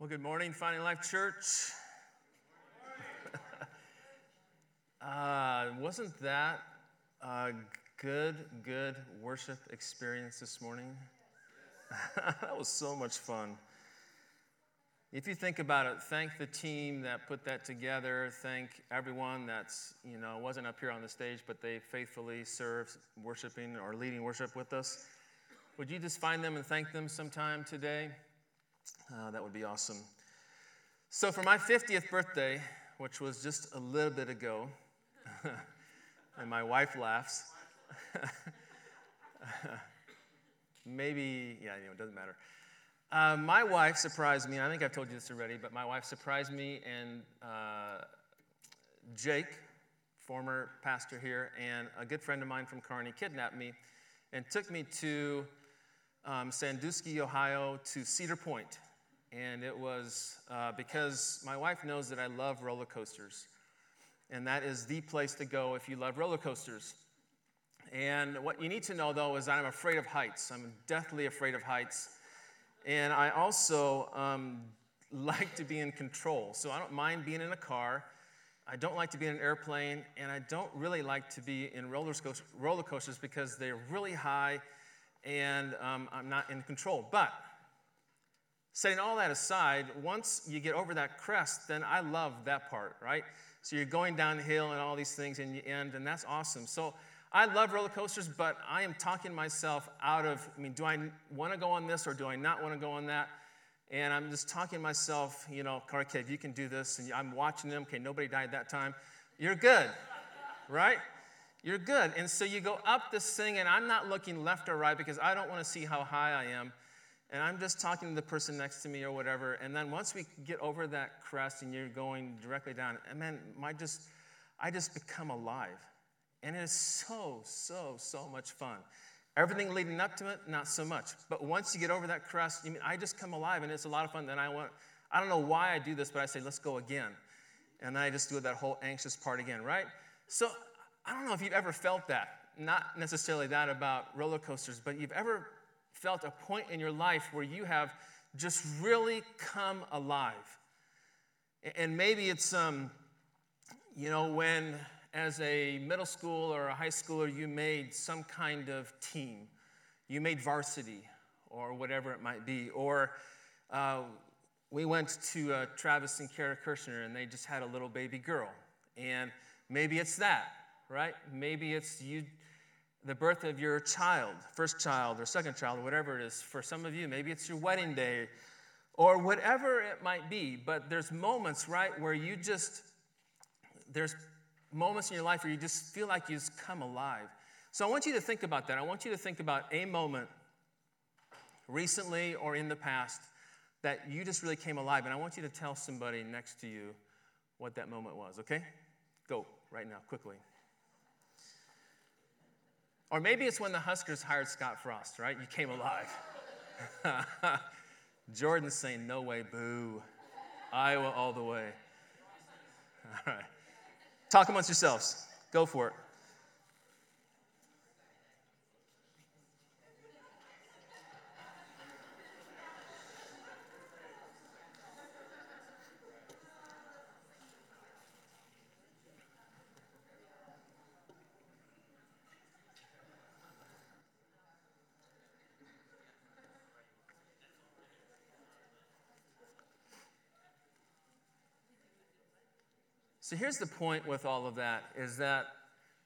Well, good morning, Finding Life Church. uh, wasn't that a good, good worship experience this morning? that was so much fun. If you think about it, thank the team that put that together. Thank everyone that's, you know, wasn't up here on the stage, but they faithfully served worshiping or leading worship with us. Would you just find them and thank them sometime today? Uh, that would be awesome. So, for my 50th birthday, which was just a little bit ago, and my wife laughs. Maybe, yeah, you know, it doesn't matter. Uh, my wife surprised me, I think I've told you this already, but my wife surprised me and uh, Jake, former pastor here, and a good friend of mine from Kearney kidnapped me and took me to um, Sandusky, Ohio, to Cedar Point and it was uh, because my wife knows that I love roller coasters. And that is the place to go if you love roller coasters. And what you need to know, though, is I'm afraid of heights. I'm deathly afraid of heights. And I also um, like to be in control. So I don't mind being in a car. I don't like to be in an airplane. And I don't really like to be in roller coasters because they're really high and um, I'm not in control. But Setting all that aside, once you get over that crest, then I love that part, right? So you're going downhill and all these things, and you end, and that's awesome. So I love roller coasters, but I am talking myself out of, I mean, do I want to go on this or do I not want to go on that? And I'm just talking myself, you know, okay, if you can do this, and I'm watching them, okay, nobody died that time, you're good, right? You're good. And so you go up this thing, and I'm not looking left or right because I don't want to see how high I am and I'm just talking to the person next to me or whatever. And then once we get over that crest and you're going directly down, and man, my just, I just become alive. And it is so, so, so much fun. Everything leading up to it, not so much. But once you get over that crest, you mean I just come alive and it's a lot of fun. Then I want, I don't know why I do this, but I say, let's go again. And I just do that whole anxious part again, right? So I don't know if you've ever felt that. Not necessarily that about roller coasters, but you've ever felt a point in your life where you have just really come alive. And maybe it's, um, you know, when as a middle school or a high schooler you made some kind of team, you made varsity or whatever it might be. Or uh, we went to uh, Travis and Kara Kirshner and they just had a little baby girl. And maybe it's that, right? Maybe it's you the birth of your child, first child or second child, or whatever it is. For some of you, maybe it's your wedding day or whatever it might be. But there's moments, right, where you just, there's moments in your life where you just feel like you just come alive. So I want you to think about that. I want you to think about a moment recently or in the past that you just really came alive. And I want you to tell somebody next to you what that moment was, okay? Go right now, quickly. Or maybe it's when the Huskers hired Scott Frost, right? You came alive. Jordan's saying, no way, boo. Iowa all the way. All right. Talk amongst yourselves. Go for it. So here's the point with all of that is that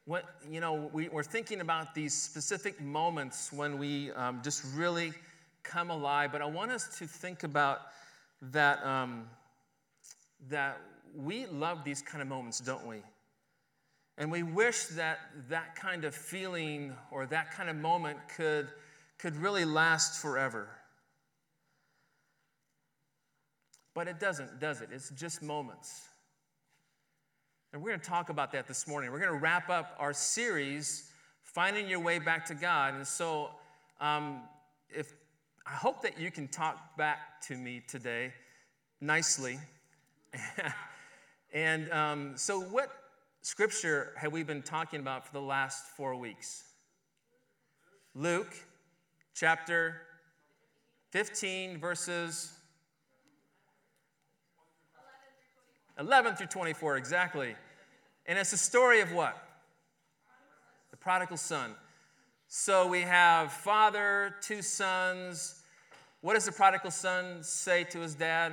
what you know we, are thinking about these specific moments when we um, just really come alive but i want us to think about that um, that we love these kind of moments don't we? And we wish that that kind of feeling or that kind of moment could could really last forever. But it doesn't does it? It's just moments and we're going to talk about that this morning. We're going to wrap up our series, Finding Your Way Back to God. And so, um, if I hope that you can talk back to me today nicely. and um, so, what scripture have we been talking about for the last four weeks? Luke chapter 15, verses 11 through 24, exactly. And it's a story of what? The prodigal son. So we have father, two sons. What does the prodigal son say to his dad?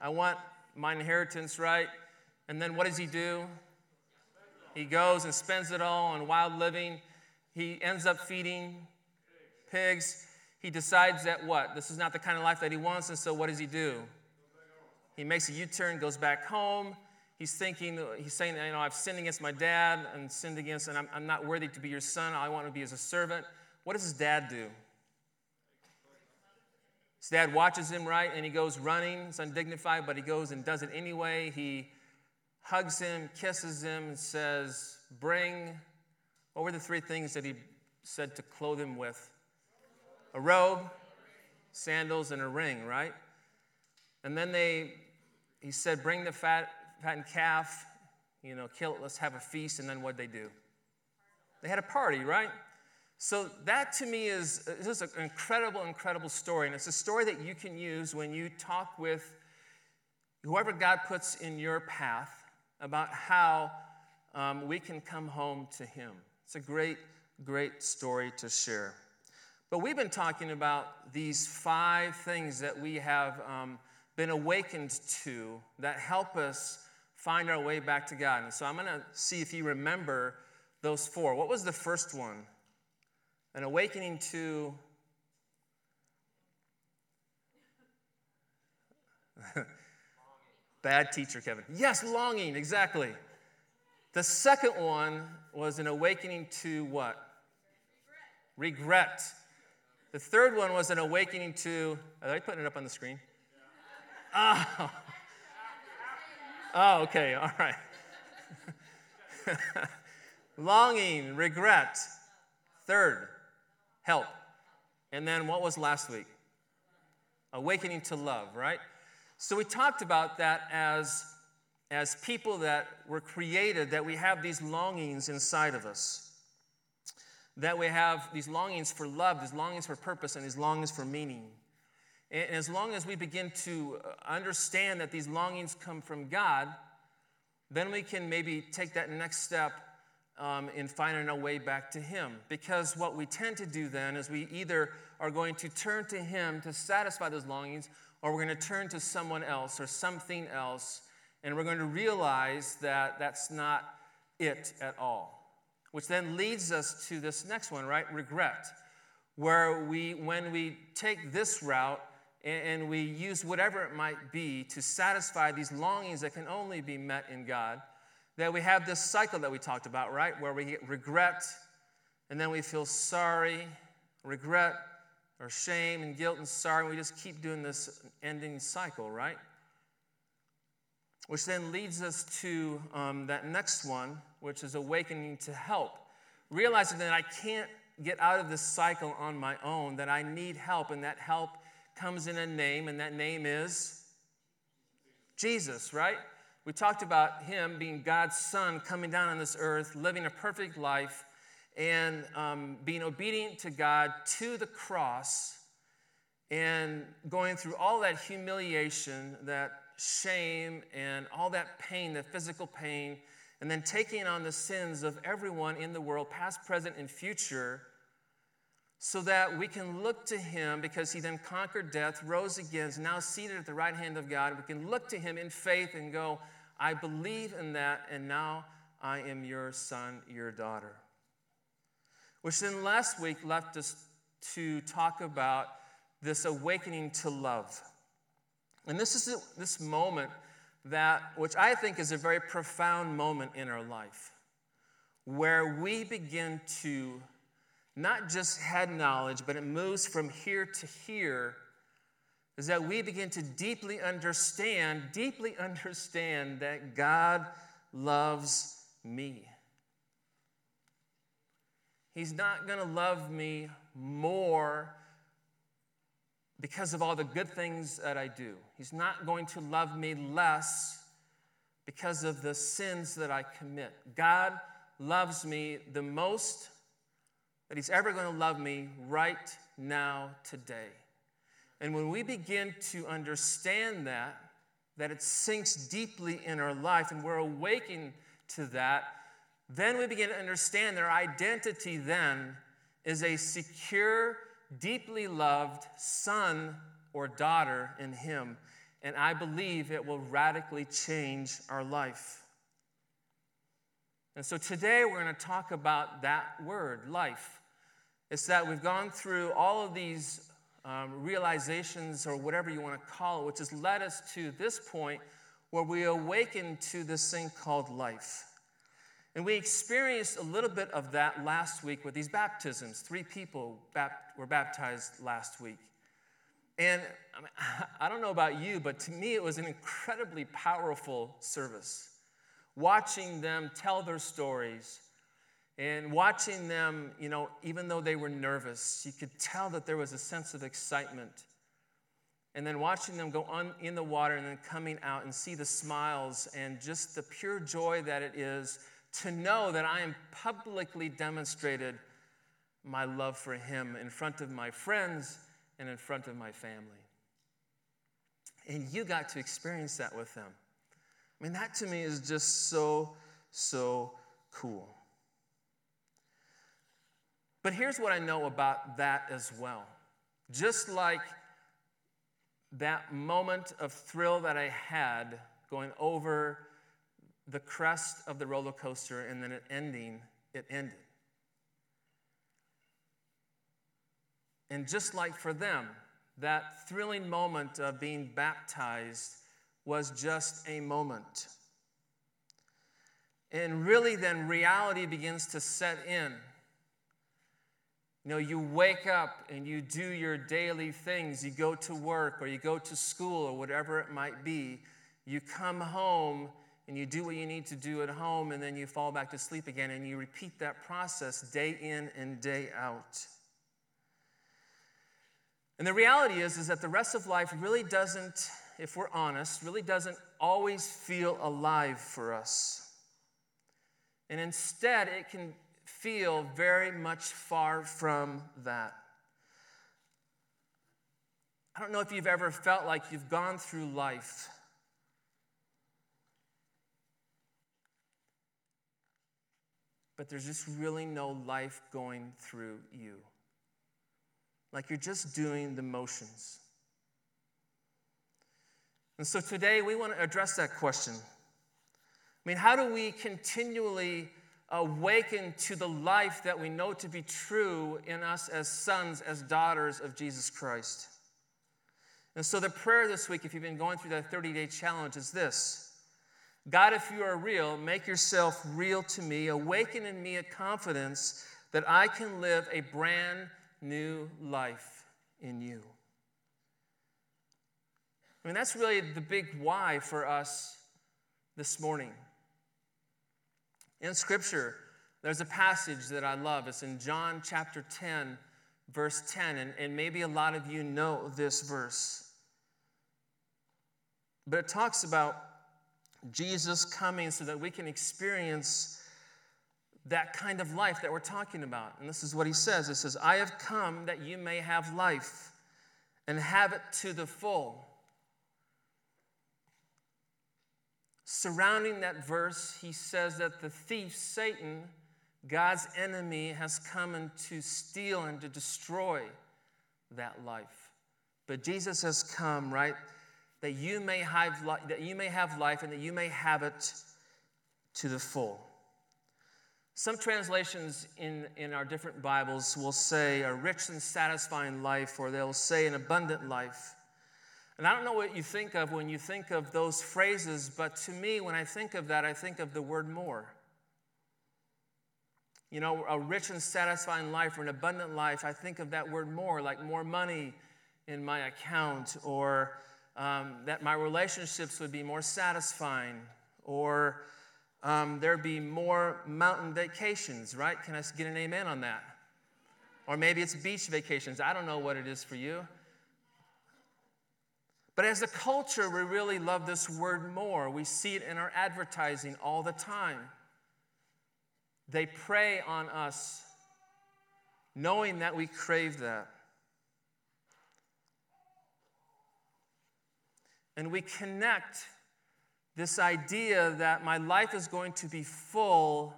I want my inheritance, right? And then what does he do? He goes and spends it all on wild living. He ends up feeding pigs. He decides that what? This is not the kind of life that he wants, and so what does he do? He makes a U turn, goes back home. He's thinking, he's saying, you know, I've sinned against my dad and sinned against, and I'm, I'm not worthy to be your son. I want to be as a servant. What does his dad do? His dad watches him, right? And he goes running. It's undignified, but he goes and does it anyway. He hugs him, kisses him, and says, Bring, what were the three things that he said to clothe him with? A robe, sandals, and a ring, right? And then they, he said, Bring the fat, fattened calf, you know, kill it, let's have a feast. And then what'd they do? They had a party, right? So that to me is, is an incredible, incredible story. And it's a story that you can use when you talk with whoever God puts in your path about how um, we can come home to Him. It's a great, great story to share. But we've been talking about these five things that we have um, been awakened to that help us find our way back to God. And so I'm going to see if you remember those four. What was the first one? An awakening to. Bad teacher, Kevin. Yes, longing, exactly. The second one was an awakening to what? Regret. Regret. The third one was an awakening to, are they putting it up on the screen? Oh. Oh, okay, all right. Longing, regret. Third, help. And then what was last week? Awakening to love, right? So we talked about that as, as people that were created, that we have these longings inside of us. That we have these longings for love, these longings for purpose, and these longings for meaning. And as long as we begin to uh, understand that these longings come from God, then we can maybe take that next step um, in finding our way back to Him. Because what we tend to do then is we either are going to turn to Him to satisfy those longings, or we're going to turn to someone else or something else, and we're going to realize that that's not it at all. Which then leads us to this next one, right? Regret. Where we, when we take this route and we use whatever it might be to satisfy these longings that can only be met in God, that we have this cycle that we talked about, right? Where we regret and then we feel sorry, regret, or shame and guilt and sorrow. And we just keep doing this ending cycle, right? Which then leads us to um, that next one, which is awakening to help. Realizing that I can't get out of this cycle on my own, that I need help, and that help comes in a name, and that name is Jesus, right? We talked about him being God's son coming down on this earth, living a perfect life and um, being obedient to God to the cross and going through all that humiliation, that shame, and all that pain, the physical pain, and then taking on the sins of everyone in the world, past, present, and future, so that we can look to him because he then conquered death, rose again, is now seated at the right hand of God. We can look to him in faith and go, I believe in that, and now I am your son, your daughter which then last week left us to talk about this awakening to love. And this is this moment that, which I think is a very profound moment in our life, where we begin to not just head knowledge, but it moves from here to here, is that we begin to deeply understand, deeply understand that God loves me. He's not going to love me more because of all the good things that I do. He's not going to love me less because of the sins that I commit. God loves me the most that He's ever going to love me right now, today. And when we begin to understand that, that it sinks deeply in our life and we're awakened to that, then we begin to understand their identity then is a secure, deeply loved son or daughter in Him. And I believe it will radically change our life. And so today we're going to talk about that word, life. It's that we've gone through all of these um, realizations or whatever you want to call it, which has led us to this point where we awaken to this thing called life. And we experienced a little bit of that last week with these baptisms. Three people were baptized last week. And I, mean, I don't know about you, but to me, it was an incredibly powerful service. Watching them tell their stories and watching them, you know, even though they were nervous, you could tell that there was a sense of excitement. And then watching them go on in the water and then coming out and see the smiles and just the pure joy that it is to know that I am publicly demonstrated my love for Him in front of my friends and in front of my family. And you got to experience that with them. I mean, that to me is just so, so cool. But here's what I know about that as well. Just like that moment of thrill that I had going over the crest of the roller coaster and then it ending, it ended. And just like for them, that thrilling moment of being baptized was just a moment. And really, then reality begins to set in. You know, you wake up and you do your daily things. You go to work or you go to school or whatever it might be. You come home and you do what you need to do at home and then you fall back to sleep again and you repeat that process day in and day out. And the reality is is that the rest of life really doesn't if we're honest really doesn't always feel alive for us. And instead it can feel very much far from that. I don't know if you've ever felt like you've gone through life. But there's just really no life going through you. Like you're just doing the motions. And so today we want to address that question. I mean, how do we continually awaken to the life that we know to be true in us as sons, as daughters of Jesus Christ. And so, the prayer this week, if you've been going through that 30 day challenge, is this God, if you are real, make yourself real to me. Awaken in me a confidence that I can live a brand new life in you. I mean, that's really the big why for us this morning. In Scripture, there's a passage that I love. It's in John chapter 10, verse 10. And, and maybe a lot of you know this verse. But it talks about Jesus coming so that we can experience that kind of life that we're talking about. And this is what he says It says, I have come that you may have life and have it to the full. Surrounding that verse, he says that the thief, Satan, God's enemy, has come in to steal and to destroy that life. But Jesus has come, right, that you may have, that you may have life and that you may have it to the full. Some translations in, in our different Bibles will say a rich and satisfying life, or they'll say an abundant life. And I don't know what you think of when you think of those phrases, but to me, when I think of that, I think of the word more. You know, a rich and satisfying life or an abundant life, I think of that word more, like more money in my account, or um, that my relationships would be more satisfying, or um, there'd be more mountain vacations, right? Can I get an amen on that? Or maybe it's beach vacations. I don't know what it is for you. But as a culture, we really love this word more. We see it in our advertising all the time. They prey on us, knowing that we crave that. And we connect this idea that my life is going to be full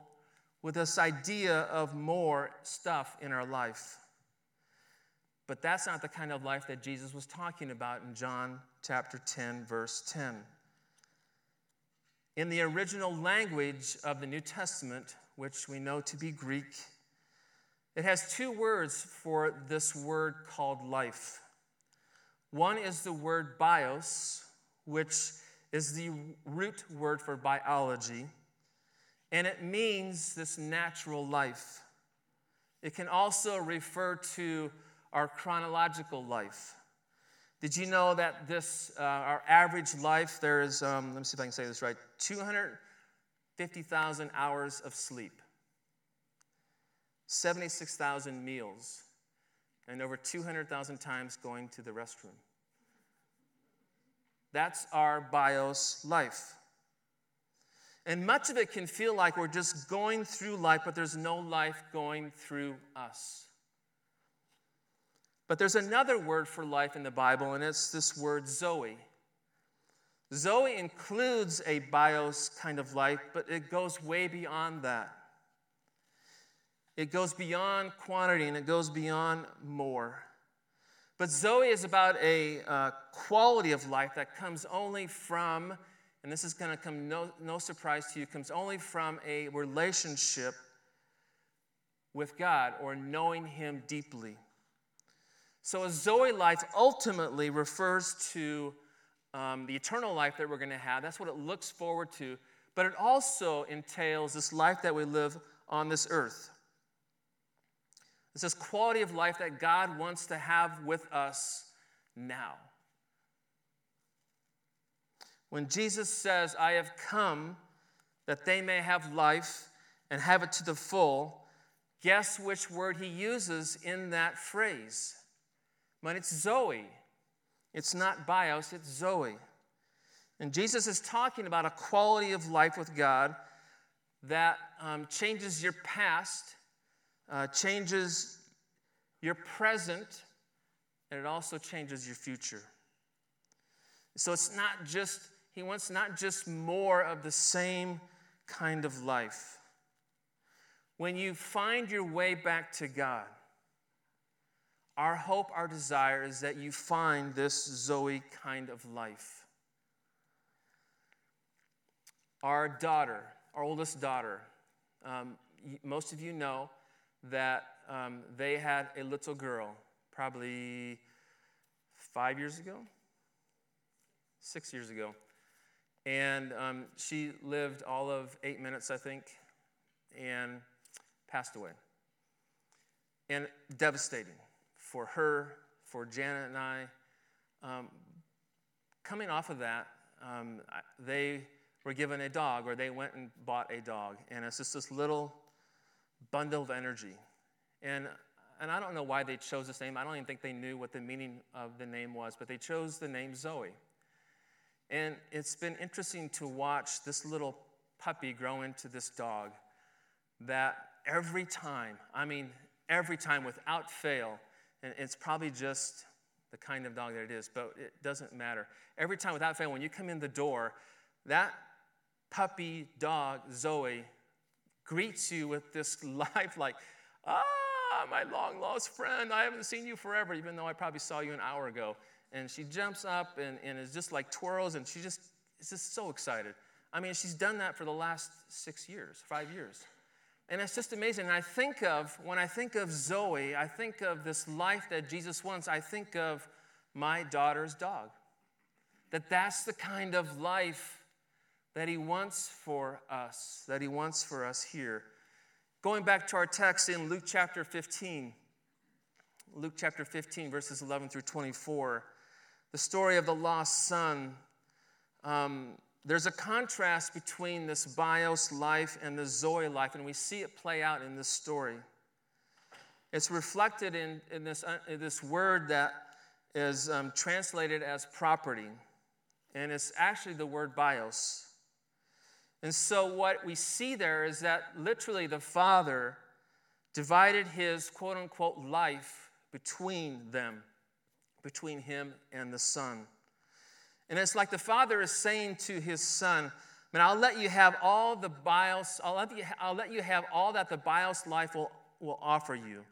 with this idea of more stuff in our life. But that's not the kind of life that Jesus was talking about in John chapter 10, verse 10. In the original language of the New Testament, which we know to be Greek, it has two words for this word called life. One is the word bios, which is the root word for biology, and it means this natural life. It can also refer to our chronological life. Did you know that this, uh, our average life, there is, um, let me see if I can say this right, 250,000 hours of sleep, 76,000 meals, and over 200,000 times going to the restroom. That's our bios life. And much of it can feel like we're just going through life, but there's no life going through us. But there's another word for life in the Bible, and it's this word Zoe. Zoe includes a bios kind of life, but it goes way beyond that. It goes beyond quantity and it goes beyond more. But Zoe is about a uh, quality of life that comes only from, and this is going to come no, no surprise to you, comes only from a relationship with God or knowing Him deeply. So, a Zoe life ultimately refers to um, the eternal life that we're going to have. That's what it looks forward to. But it also entails this life that we live on this earth. It's this quality of life that God wants to have with us now. When Jesus says, I have come that they may have life and have it to the full, guess which word he uses in that phrase? But it's Zoe. It's not bios, it's Zoe. And Jesus is talking about a quality of life with God that um, changes your past uh, changes your present, and it also changes your future. So it's not just, he wants not just more of the same kind of life. When you find your way back to God, our hope, our desire is that you find this Zoe kind of life. Our daughter, our oldest daughter, um, most of you know that um, they had a little girl, probably five years ago, six years ago. And um, she lived all of eight minutes, I think, and passed away. And devastating for her, for Janet and I. Um, coming off of that, um, they were given a dog, or they went and bought a dog. And it's just this little bundle of energy. And, and I don't know why they chose this name. I don't even think they knew what the meaning of the name was, but they chose the name Zoe. And it's been interesting to watch this little puppy grow into this dog that every time, I mean, every time without fail, and it's probably just the kind of dog that it is, but it doesn't matter. Every time without fail, when you come in the door, that puppy dog, Zoe, greets you with this life like, ah, my long lost friend, I haven't seen you forever, even though I probably saw you an hour ago. And she jumps up and, and is just like twirls, and she just is just so excited. I mean, she's done that for the last six years, five years. And it's just amazing. And I think of, when I think of Zoe, I think of this life that Jesus wants, I think of my daughter's dog. That that's the kind of life that he wants for us, that he wants for us here. Going back to our text in Luke chapter 15, Luke chapter 15, verses 11 through 24, the story of the lost son. Um, there's a contrast between this bios life and the Zoe life, and we see it play out in this story. It's reflected in, in, this, uh, in this word that is um, translated as property, and it's actually the word bios. And so, what we see there is that literally the Father divided his quote unquote life between them, between him and the Son. And it's like the father is saying to his son, Man, I'll let you have all the bios, I'll let you, I'll let you have all that the bios life will, will offer you.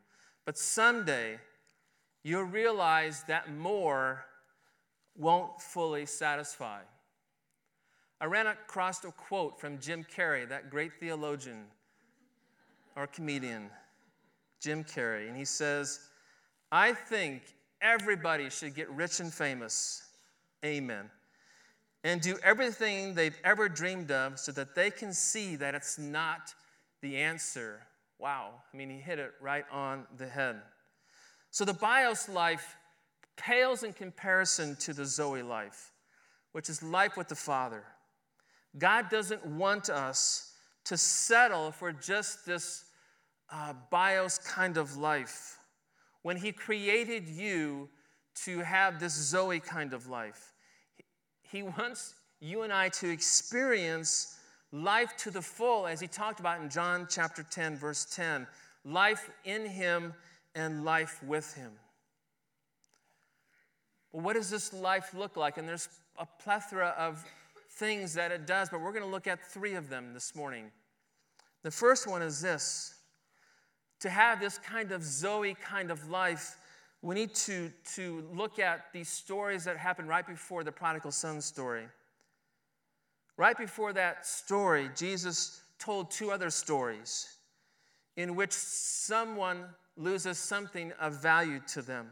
But someday, you'll realize that more won't fully satisfy. I ran across a quote from Jim Carrey, that great theologian or comedian, Jim Carrey, and he says, I think everybody should get rich and famous. Amen. And do everything they've ever dreamed of so that they can see that it's not the answer. Wow. I mean, he hit it right on the head. So the bios life pales in comparison to the Zoe life, which is life with the Father. God doesn't want us to settle for just this uh, bios kind of life. When He created you to have this Zoe kind of life, He wants you and I to experience life to the full, as He talked about in John chapter 10, verse 10 life in Him and life with Him. Well, what does this life look like? And there's a plethora of things that it does, but we're going to look at three of them this morning. The first one is this to have this kind of Zoe kind of life, we need to, to look at these stories that happened right before the prodigal son story. Right before that story, Jesus told two other stories in which someone loses something of value to them.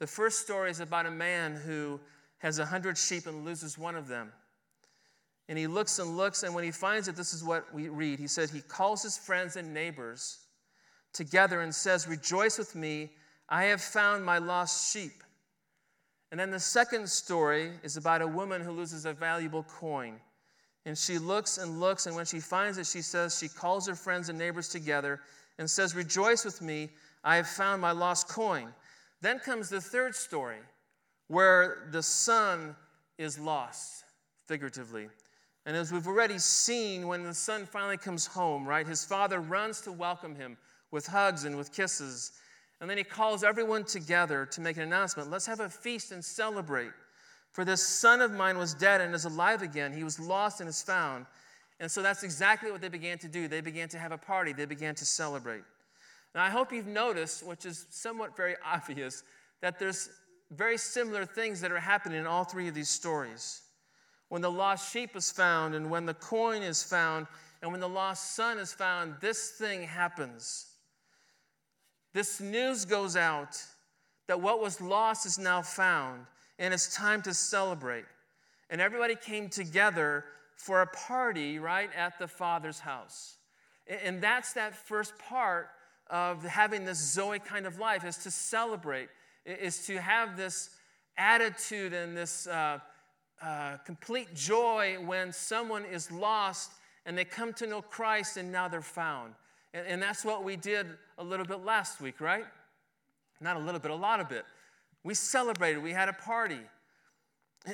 The first story is about a man who has a hundred sheep and loses one of them. And he looks and looks, and when he finds it, this is what we read. He said, He calls his friends and neighbors together and says, Rejoice with me, I have found my lost sheep. And then the second story is about a woman who loses a valuable coin. And she looks and looks, and when she finds it, she says, She calls her friends and neighbors together and says, Rejoice with me, I have found my lost coin. Then comes the third story where the son is lost, figuratively. And as we've already seen, when the son finally comes home, right, his father runs to welcome him with hugs and with kisses. And then he calls everyone together to make an announcement let's have a feast and celebrate. For this son of mine was dead and is alive again. He was lost and is found. And so that's exactly what they began to do. They began to have a party, they began to celebrate. Now, I hope you've noticed, which is somewhat very obvious, that there's very similar things that are happening in all three of these stories. When the lost sheep is found, and when the coin is found, and when the lost son is found, this thing happens. This news goes out that what was lost is now found, and it's time to celebrate. And everybody came together for a party right at the Father's house. And that's that first part of having this Zoe kind of life is to celebrate, is to have this attitude and this uh, uh, complete joy when someone is lost and they come to know Christ and now they're found. And, and that's what we did a little bit last week, right? Not a little bit, a lot of it. We celebrated, we had a party.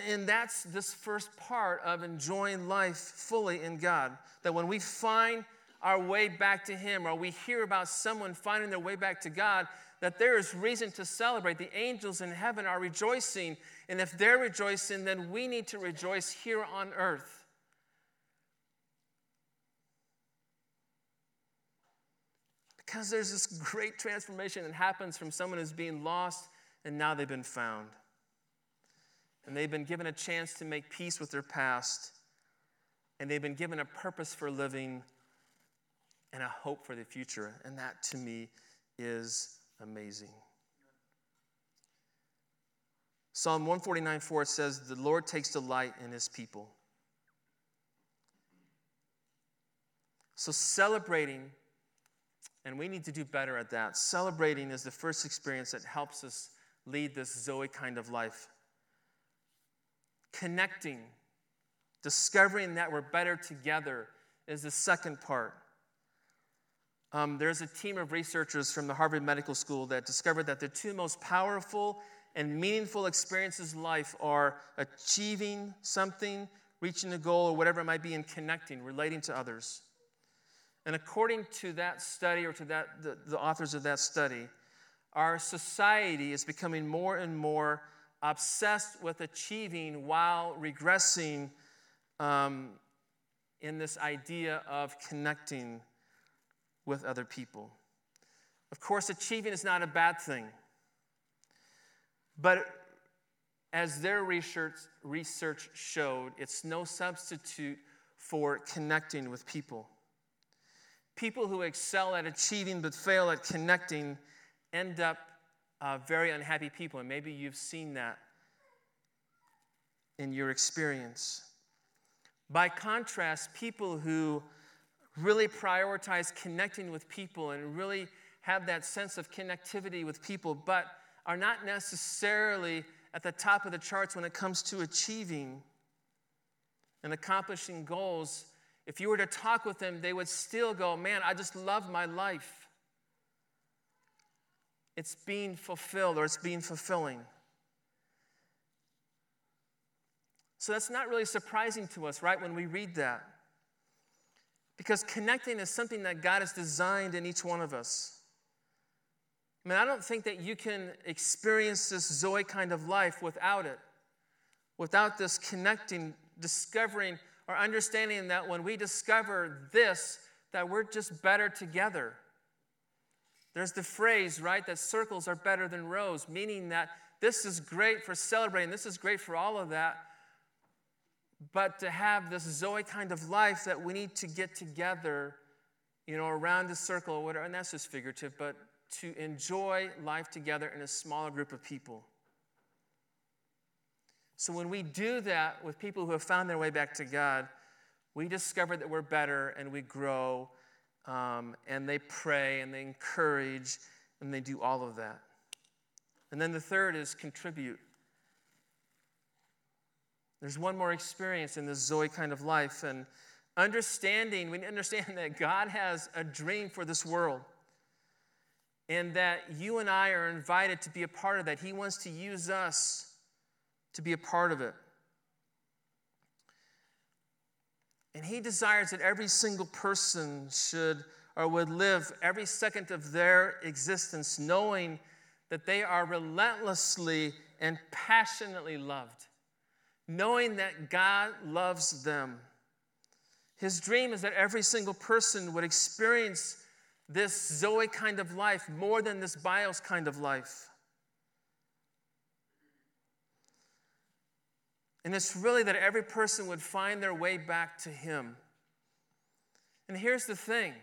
And that's this first part of enjoying life fully in God. That when we find our way back to Him, or we hear about someone finding their way back to God, that there is reason to celebrate. The angels in heaven are rejoicing, and if they're rejoicing, then we need to rejoice here on earth. Because there's this great transformation that happens from someone who's being lost and now they've been found. And they've been given a chance to make peace with their past. And they've been given a purpose for living and a hope for the future. And that to me is amazing. Psalm 149 4 says, The Lord takes delight in his people. So, celebrating, and we need to do better at that. Celebrating is the first experience that helps us lead this Zoe kind of life. Connecting, discovering that we're better together is the second part. Um, there's a team of researchers from the Harvard Medical School that discovered that the two most powerful and meaningful experiences in life are achieving something, reaching a goal, or whatever it might be, and connecting, relating to others. And according to that study, or to that, the, the authors of that study, our society is becoming more and more obsessed with achieving while regressing um, in this idea of connecting with other people. Of course, achieving is not a bad thing. But as their research, research showed, it's no substitute for connecting with people. People who excel at achieving but fail at connecting end up uh, very unhappy people. And maybe you've seen that in your experience. By contrast, people who really prioritize connecting with people and really have that sense of connectivity with people, but are not necessarily at the top of the charts when it comes to achieving and accomplishing goals. If you were to talk with them, they would still go, Man, I just love my life. It's being fulfilled or it's being fulfilling. So that's not really surprising to us, right, when we read that. Because connecting is something that God has designed in each one of us. I mean, I don't think that you can experience this Zoe kind of life without it, without this connecting, discovering, or understanding that when we discover this, that we're just better together. There's the phrase, right, that circles are better than rows, meaning that this is great for celebrating, this is great for all of that. But to have this Zoe kind of life that we need to get together, you know, around the circle or whatever, and that's just figurative, but to enjoy life together in a smaller group of people. So when we do that with people who have found their way back to God, we discover that we're better and we grow, um, and they pray and they encourage and they do all of that. And then the third is contribute. There's one more experience in this Zoe kind of life, and understanding, we understand that God has a dream for this world and that you and I are invited to be a part of that. He wants to use us to be a part of it. And He desires that every single person should or would live every second of their existence knowing that they are relentlessly and passionately loved, knowing that God loves them. His dream is that every single person would experience this Zoe kind of life more than this Bios kind of life. And it's really that every person would find their way back to Him. And here's the thing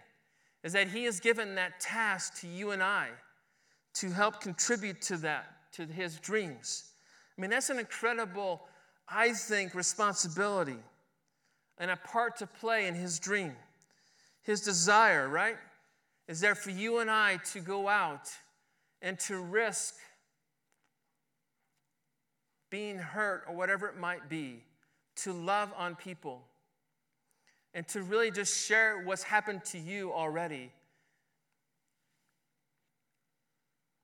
is that He has given that task to you and I to help contribute to that, to His dreams. I mean, that's an incredible, I think, responsibility and a part to play in His dream. His desire, right? is there for you and I to go out and to risk being hurt or whatever it might be, to love on people, and to really just share what's happened to you already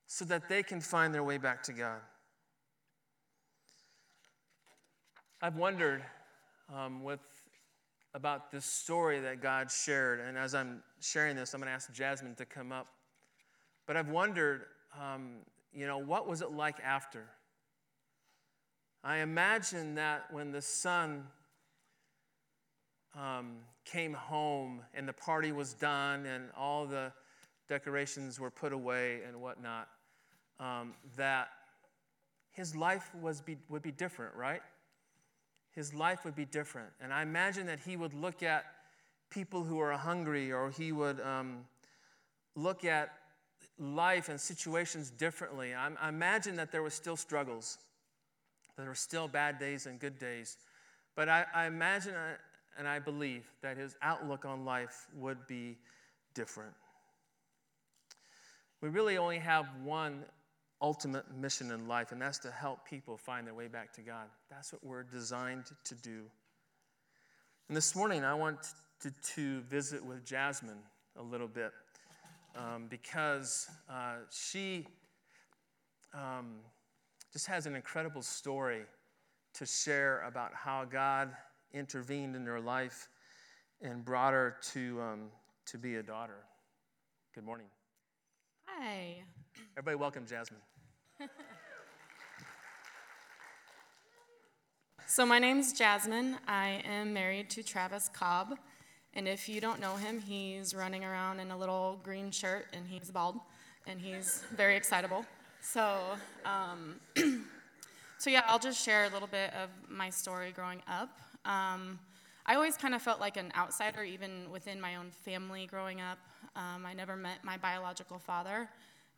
so that they can find their way back to God. I've wondered um, with about this story that God shared. And as I'm sharing this, I'm going to ask Jasmine to come up. But I've wondered, um, you know, what was it like after? I imagine that when the son um, came home and the party was done and all the decorations were put away and whatnot, um, that his life was be, would be different, right? his life would be different. And I imagine that he would look at people who are hungry or he would um, look at life and situations differently. I, I imagine that there were still struggles, there were still bad days and good days. But I, I imagine uh, and I believe that his outlook on life would be different. We really only have one ultimate mission in life, and that's to help people find their way back to God. That's what we're designed to do. And this morning, I want to, to visit with Jasmine a little bit um, because uh, she um, just has an incredible story to share about how God intervened in her life and brought her to, um, to be a daughter. Good morning. Hi. Everybody, welcome Jasmine. So, my name's Jasmine. I am married to Travis Cobb. And if you don't know him, he's running around in a little green shirt and he's bald and he's very excitable. So, um, so yeah, I'll just share a little bit of my story growing up. Um, I always kind of felt like an outsider, even within my own family growing up. Um, I never met my biological father,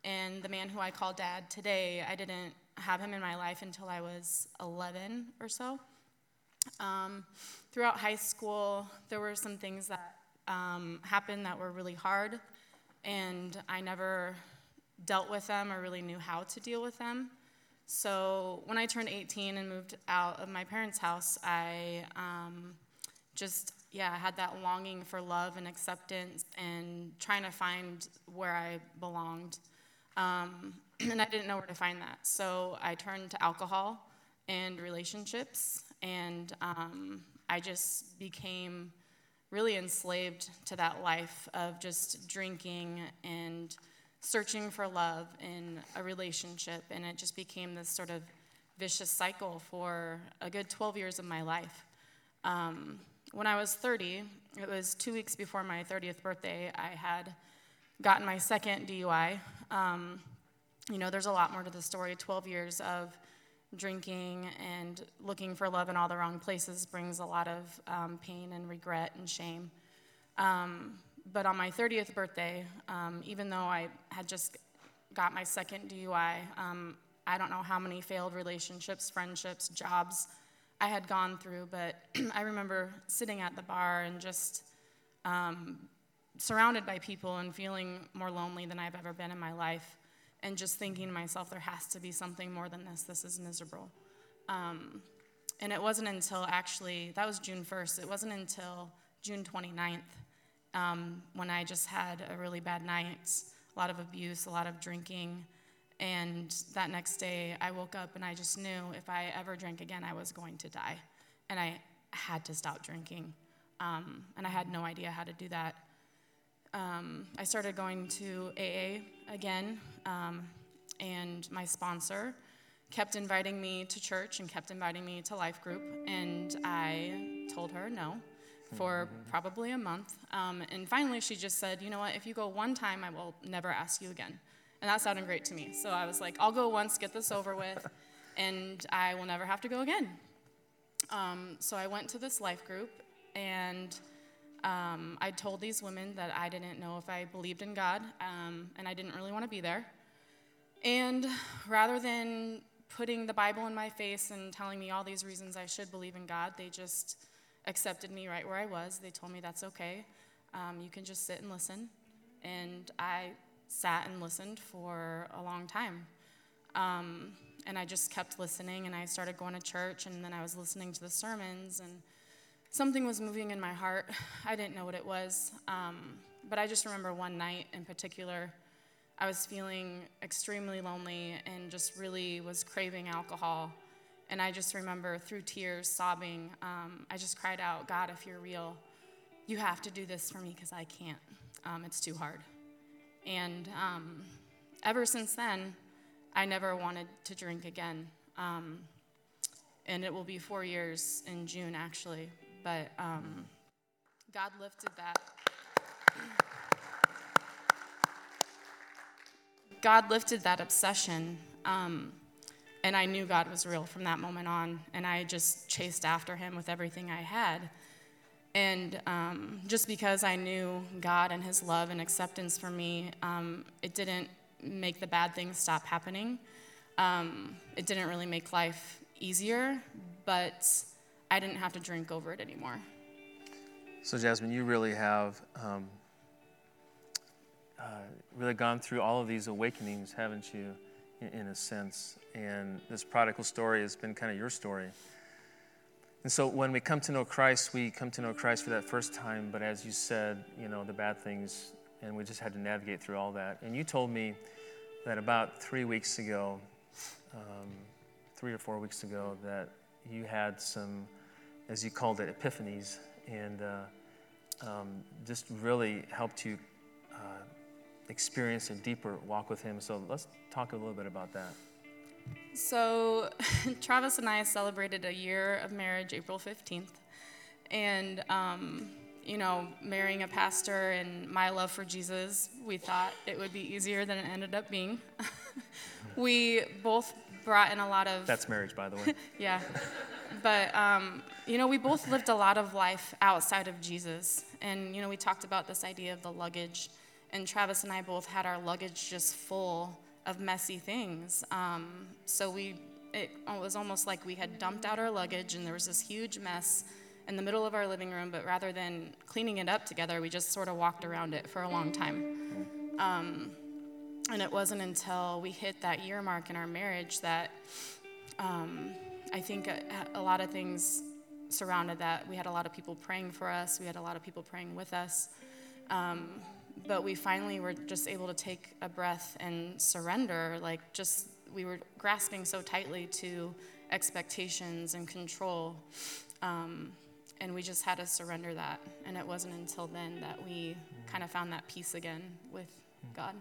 and the man who I call dad today, I didn't have him in my life until I was 11 or so. Um, throughout high school, there were some things that um, happened that were really hard, and I never dealt with them or really knew how to deal with them. So when I turned 18 and moved out of my parents' house, I um, just, yeah, I had that longing for love and acceptance and trying to find where I belonged. Um, and I didn't know where to find that. So I turned to alcohol and relationships, and um, I just became really enslaved to that life of just drinking and searching for love in a relationship. And it just became this sort of vicious cycle for a good 12 years of my life. Um, when I was 30, it was two weeks before my 30th birthday, I had gotten my second DUI. Um, you know, there's a lot more to the story. 12 years of drinking and looking for love in all the wrong places brings a lot of um, pain and regret and shame. Um, but on my 30th birthday, um, even though I had just got my second DUI, um, I don't know how many failed relationships, friendships, jobs I had gone through, but I remember sitting at the bar and just um, surrounded by people and feeling more lonely than I've ever been in my life and just thinking to myself, there has to be something more than this. This is miserable. Um, and it wasn't until actually, that was June 1st, it wasn't until June 29th um, when I just had a really bad night, a lot of abuse, a lot of drinking. And that next day, I woke up and I just knew if I ever drank again, I was going to die. And I had to stop drinking. Um, and I had no idea how to do that um, I started going to AA again, um, and my sponsor kept inviting me to church and kept inviting me to life group, and I told her no for mm-hmm. probably a month. Um, and finally, she just said, You know what, if you go one time, I will never ask you again. And that sounded great to me. So I was like, I'll go once, get this over with, and I will never have to go again. Um, so I went to this life group, and um, I told these women that I didn't know if I believed in God, um, and I didn't really want to be there. And rather than putting the Bible in my face and telling me all these reasons I should believe in God, they just accepted me right where I was. They told me that's okay. Um, you can just sit and listen. And I sat and listened for a long time. Um, and I just kept listening, and I started going to church, and then I was listening to the sermons, and something was moving in my heart. I didn't know what it was. Um, but I just remember one night in particular, I was feeling extremely lonely and just really was craving alcohol. And I just remember through tears, sobbing, um, I just cried out, God, if you're real, you have to do this for me because I can't. Um, it's too hard. And um, ever since then, I never wanted to drink again. Um, and it will be four years in June, actually but um, God lifted that. God lifted that obsession, um, and I knew God was real from that moment on, and I just chased after Him with everything I had. And um, just because I knew God and His love and acceptance for me, um, it didn't make the bad things stop happening. Um, it didn't really make life easier, but I didn't have to drink over it anymore. So, Jasmine, you really have um, uh, really gone through all of these awakenings, haven't you, in, a sense? And this prodigal story has been kind of your story. And so, when we come to know Christ, we come to know Christ for that first time, but as you said, you know, the bad things, and we just had to navigate through all that. And you told me that about three weeks ago, um, three or four weeks ago, that you had some as you called it, epiphanies, and uh, um, just really helped you uh, experience a deeper walk with Him. So let's talk a little bit about that. So, Travis and I celebrated a year of marriage April 15th. And, um, you know, marrying a pastor and my love for Jesus, we thought it would be easier than it ended up being. we both brought in a lot of. That's marriage, by the way. yeah. But, um, you know, we both lived a lot of life outside of Jesus. And, you know, we talked about this idea of the luggage. And Travis and I both had our luggage just full of messy things. Um, so we, it was almost like we had dumped out our luggage and there was this huge mess in the middle of our living room, but rather than cleaning it up together, we just sort of walked around it for a long time. Um, and it wasn't until we hit that year mark in our marriage that um, I think a, a, lot of things surrounded that. We had a lot of people praying for us, we had a lot of people praying with us. Um, but we finally were just able to take a breath and surrender. Like, just we were grasping so tightly to expectations and control. Um, and we just had to surrender that. And it wasn't until then that we kind of found that peace again with God.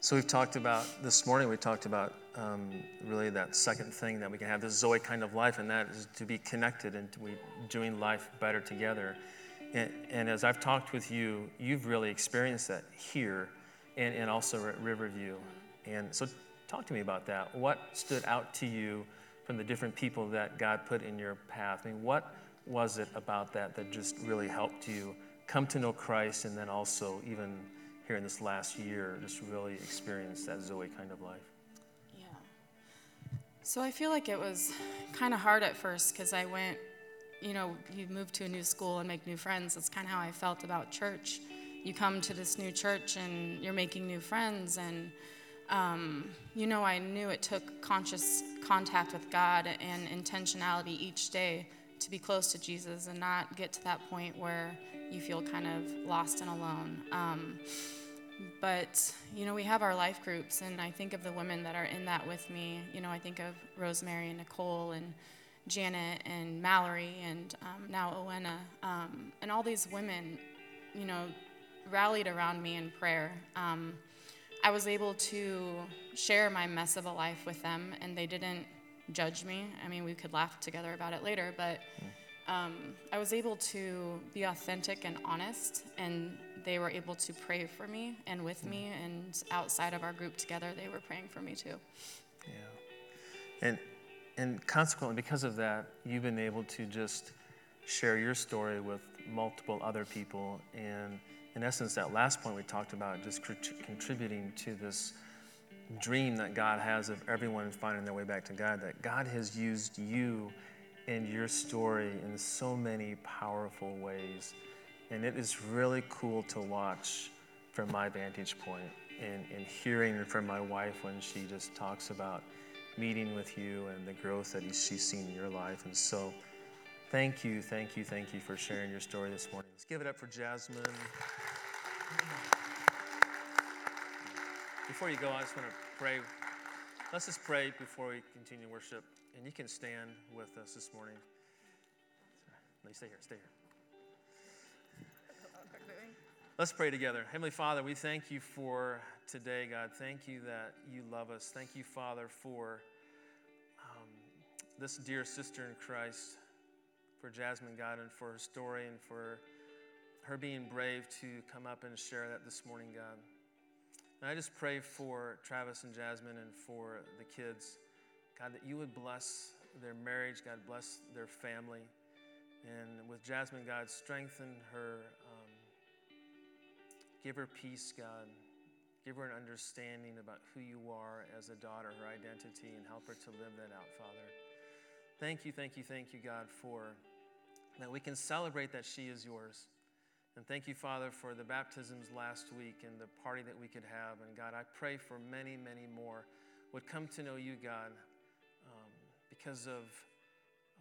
So we've talked about this morning. We talked about um, really that second thing that we can have this Zoe kind of life, and that is to be connected and to be doing life better together. And, and, as I've talked with you, you've really experienced that here, and, and also at Riverview. And so, talk to me about that. What stood out to you from the different people that God put in your path? I mean, what was it about that that just really helped you come to know Christ and then also, even here in this last year, just really experience that Zoe kind of life? Yeah. So I feel like it was kind of hard at first because I went, you know, you move to a new school and make new friends. That's kind of how I felt about church. You come to this new church and you're making new friends and um, you know, I knew it took conscious contact with God and intentionality each day to be close to Jesus and not get to that point where you feel kind of lost and alone. Um, but, you know, we have our life groups, and I think of the women that are in that with me. You know, I think of Rosemary and Nicole and Janet and Mallory and um, now Owena. Um, and all these women, you know, rallied around me in prayer. Um, I was able to share my mess of a life with them, and they didn't judge me. I mean, we could laugh together about it later, but um, I was able to be authentic and honest, and they were able to pray for me and with me, and outside of our group together, they were praying for me too. Yeah. And, and consequently, because of that, you've been able to just share your story with multiple other people and in essence, that last point we talked about, just contributing to this dream that God has of everyone finding their way back to God, that God has used you and your story in so many powerful ways. And it is really cool to watch from my vantage point and, and hearing from my wife when she just talks about meeting with you and the growth that she's seen in your life. And so, thank you, thank you, thank you for sharing your story this morning. Let's give it up for Jasmine. Before you go, I just want to pray. Let's just pray before we continue worship. And you can stand with us this morning. No, you stay here, stay here. Let's pray together. Heavenly Father, we thank you for today, God. Thank you that you love us. Thank you, Father, for um, this dear sister in Christ, for Jasmine, God, and for her story and for her being brave to come up and share that this morning, God. And I just pray for Travis and Jasmine and for the kids, God, that you would bless their marriage, God, bless their family. And with Jasmine, God, strengthen her, um, give her peace, God. Give her an understanding about who you are as a daughter, her identity, and help her to live that out, Father. Thank you, thank you, thank you, God, for that we can celebrate that she is yours. And thank you, Father, for the baptisms last week and the party that we could have. And God, I pray for many, many more would come to know you, God, um, because of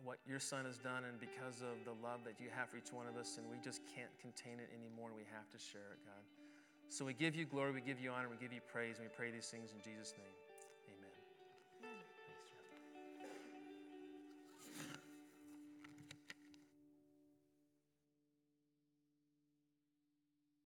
what your Son has done and because of the love that you have for each one of us. And we just can't contain it anymore. We have to share it, God. So we give you glory, we give you honor, we give you praise, and we pray these things in Jesus' name.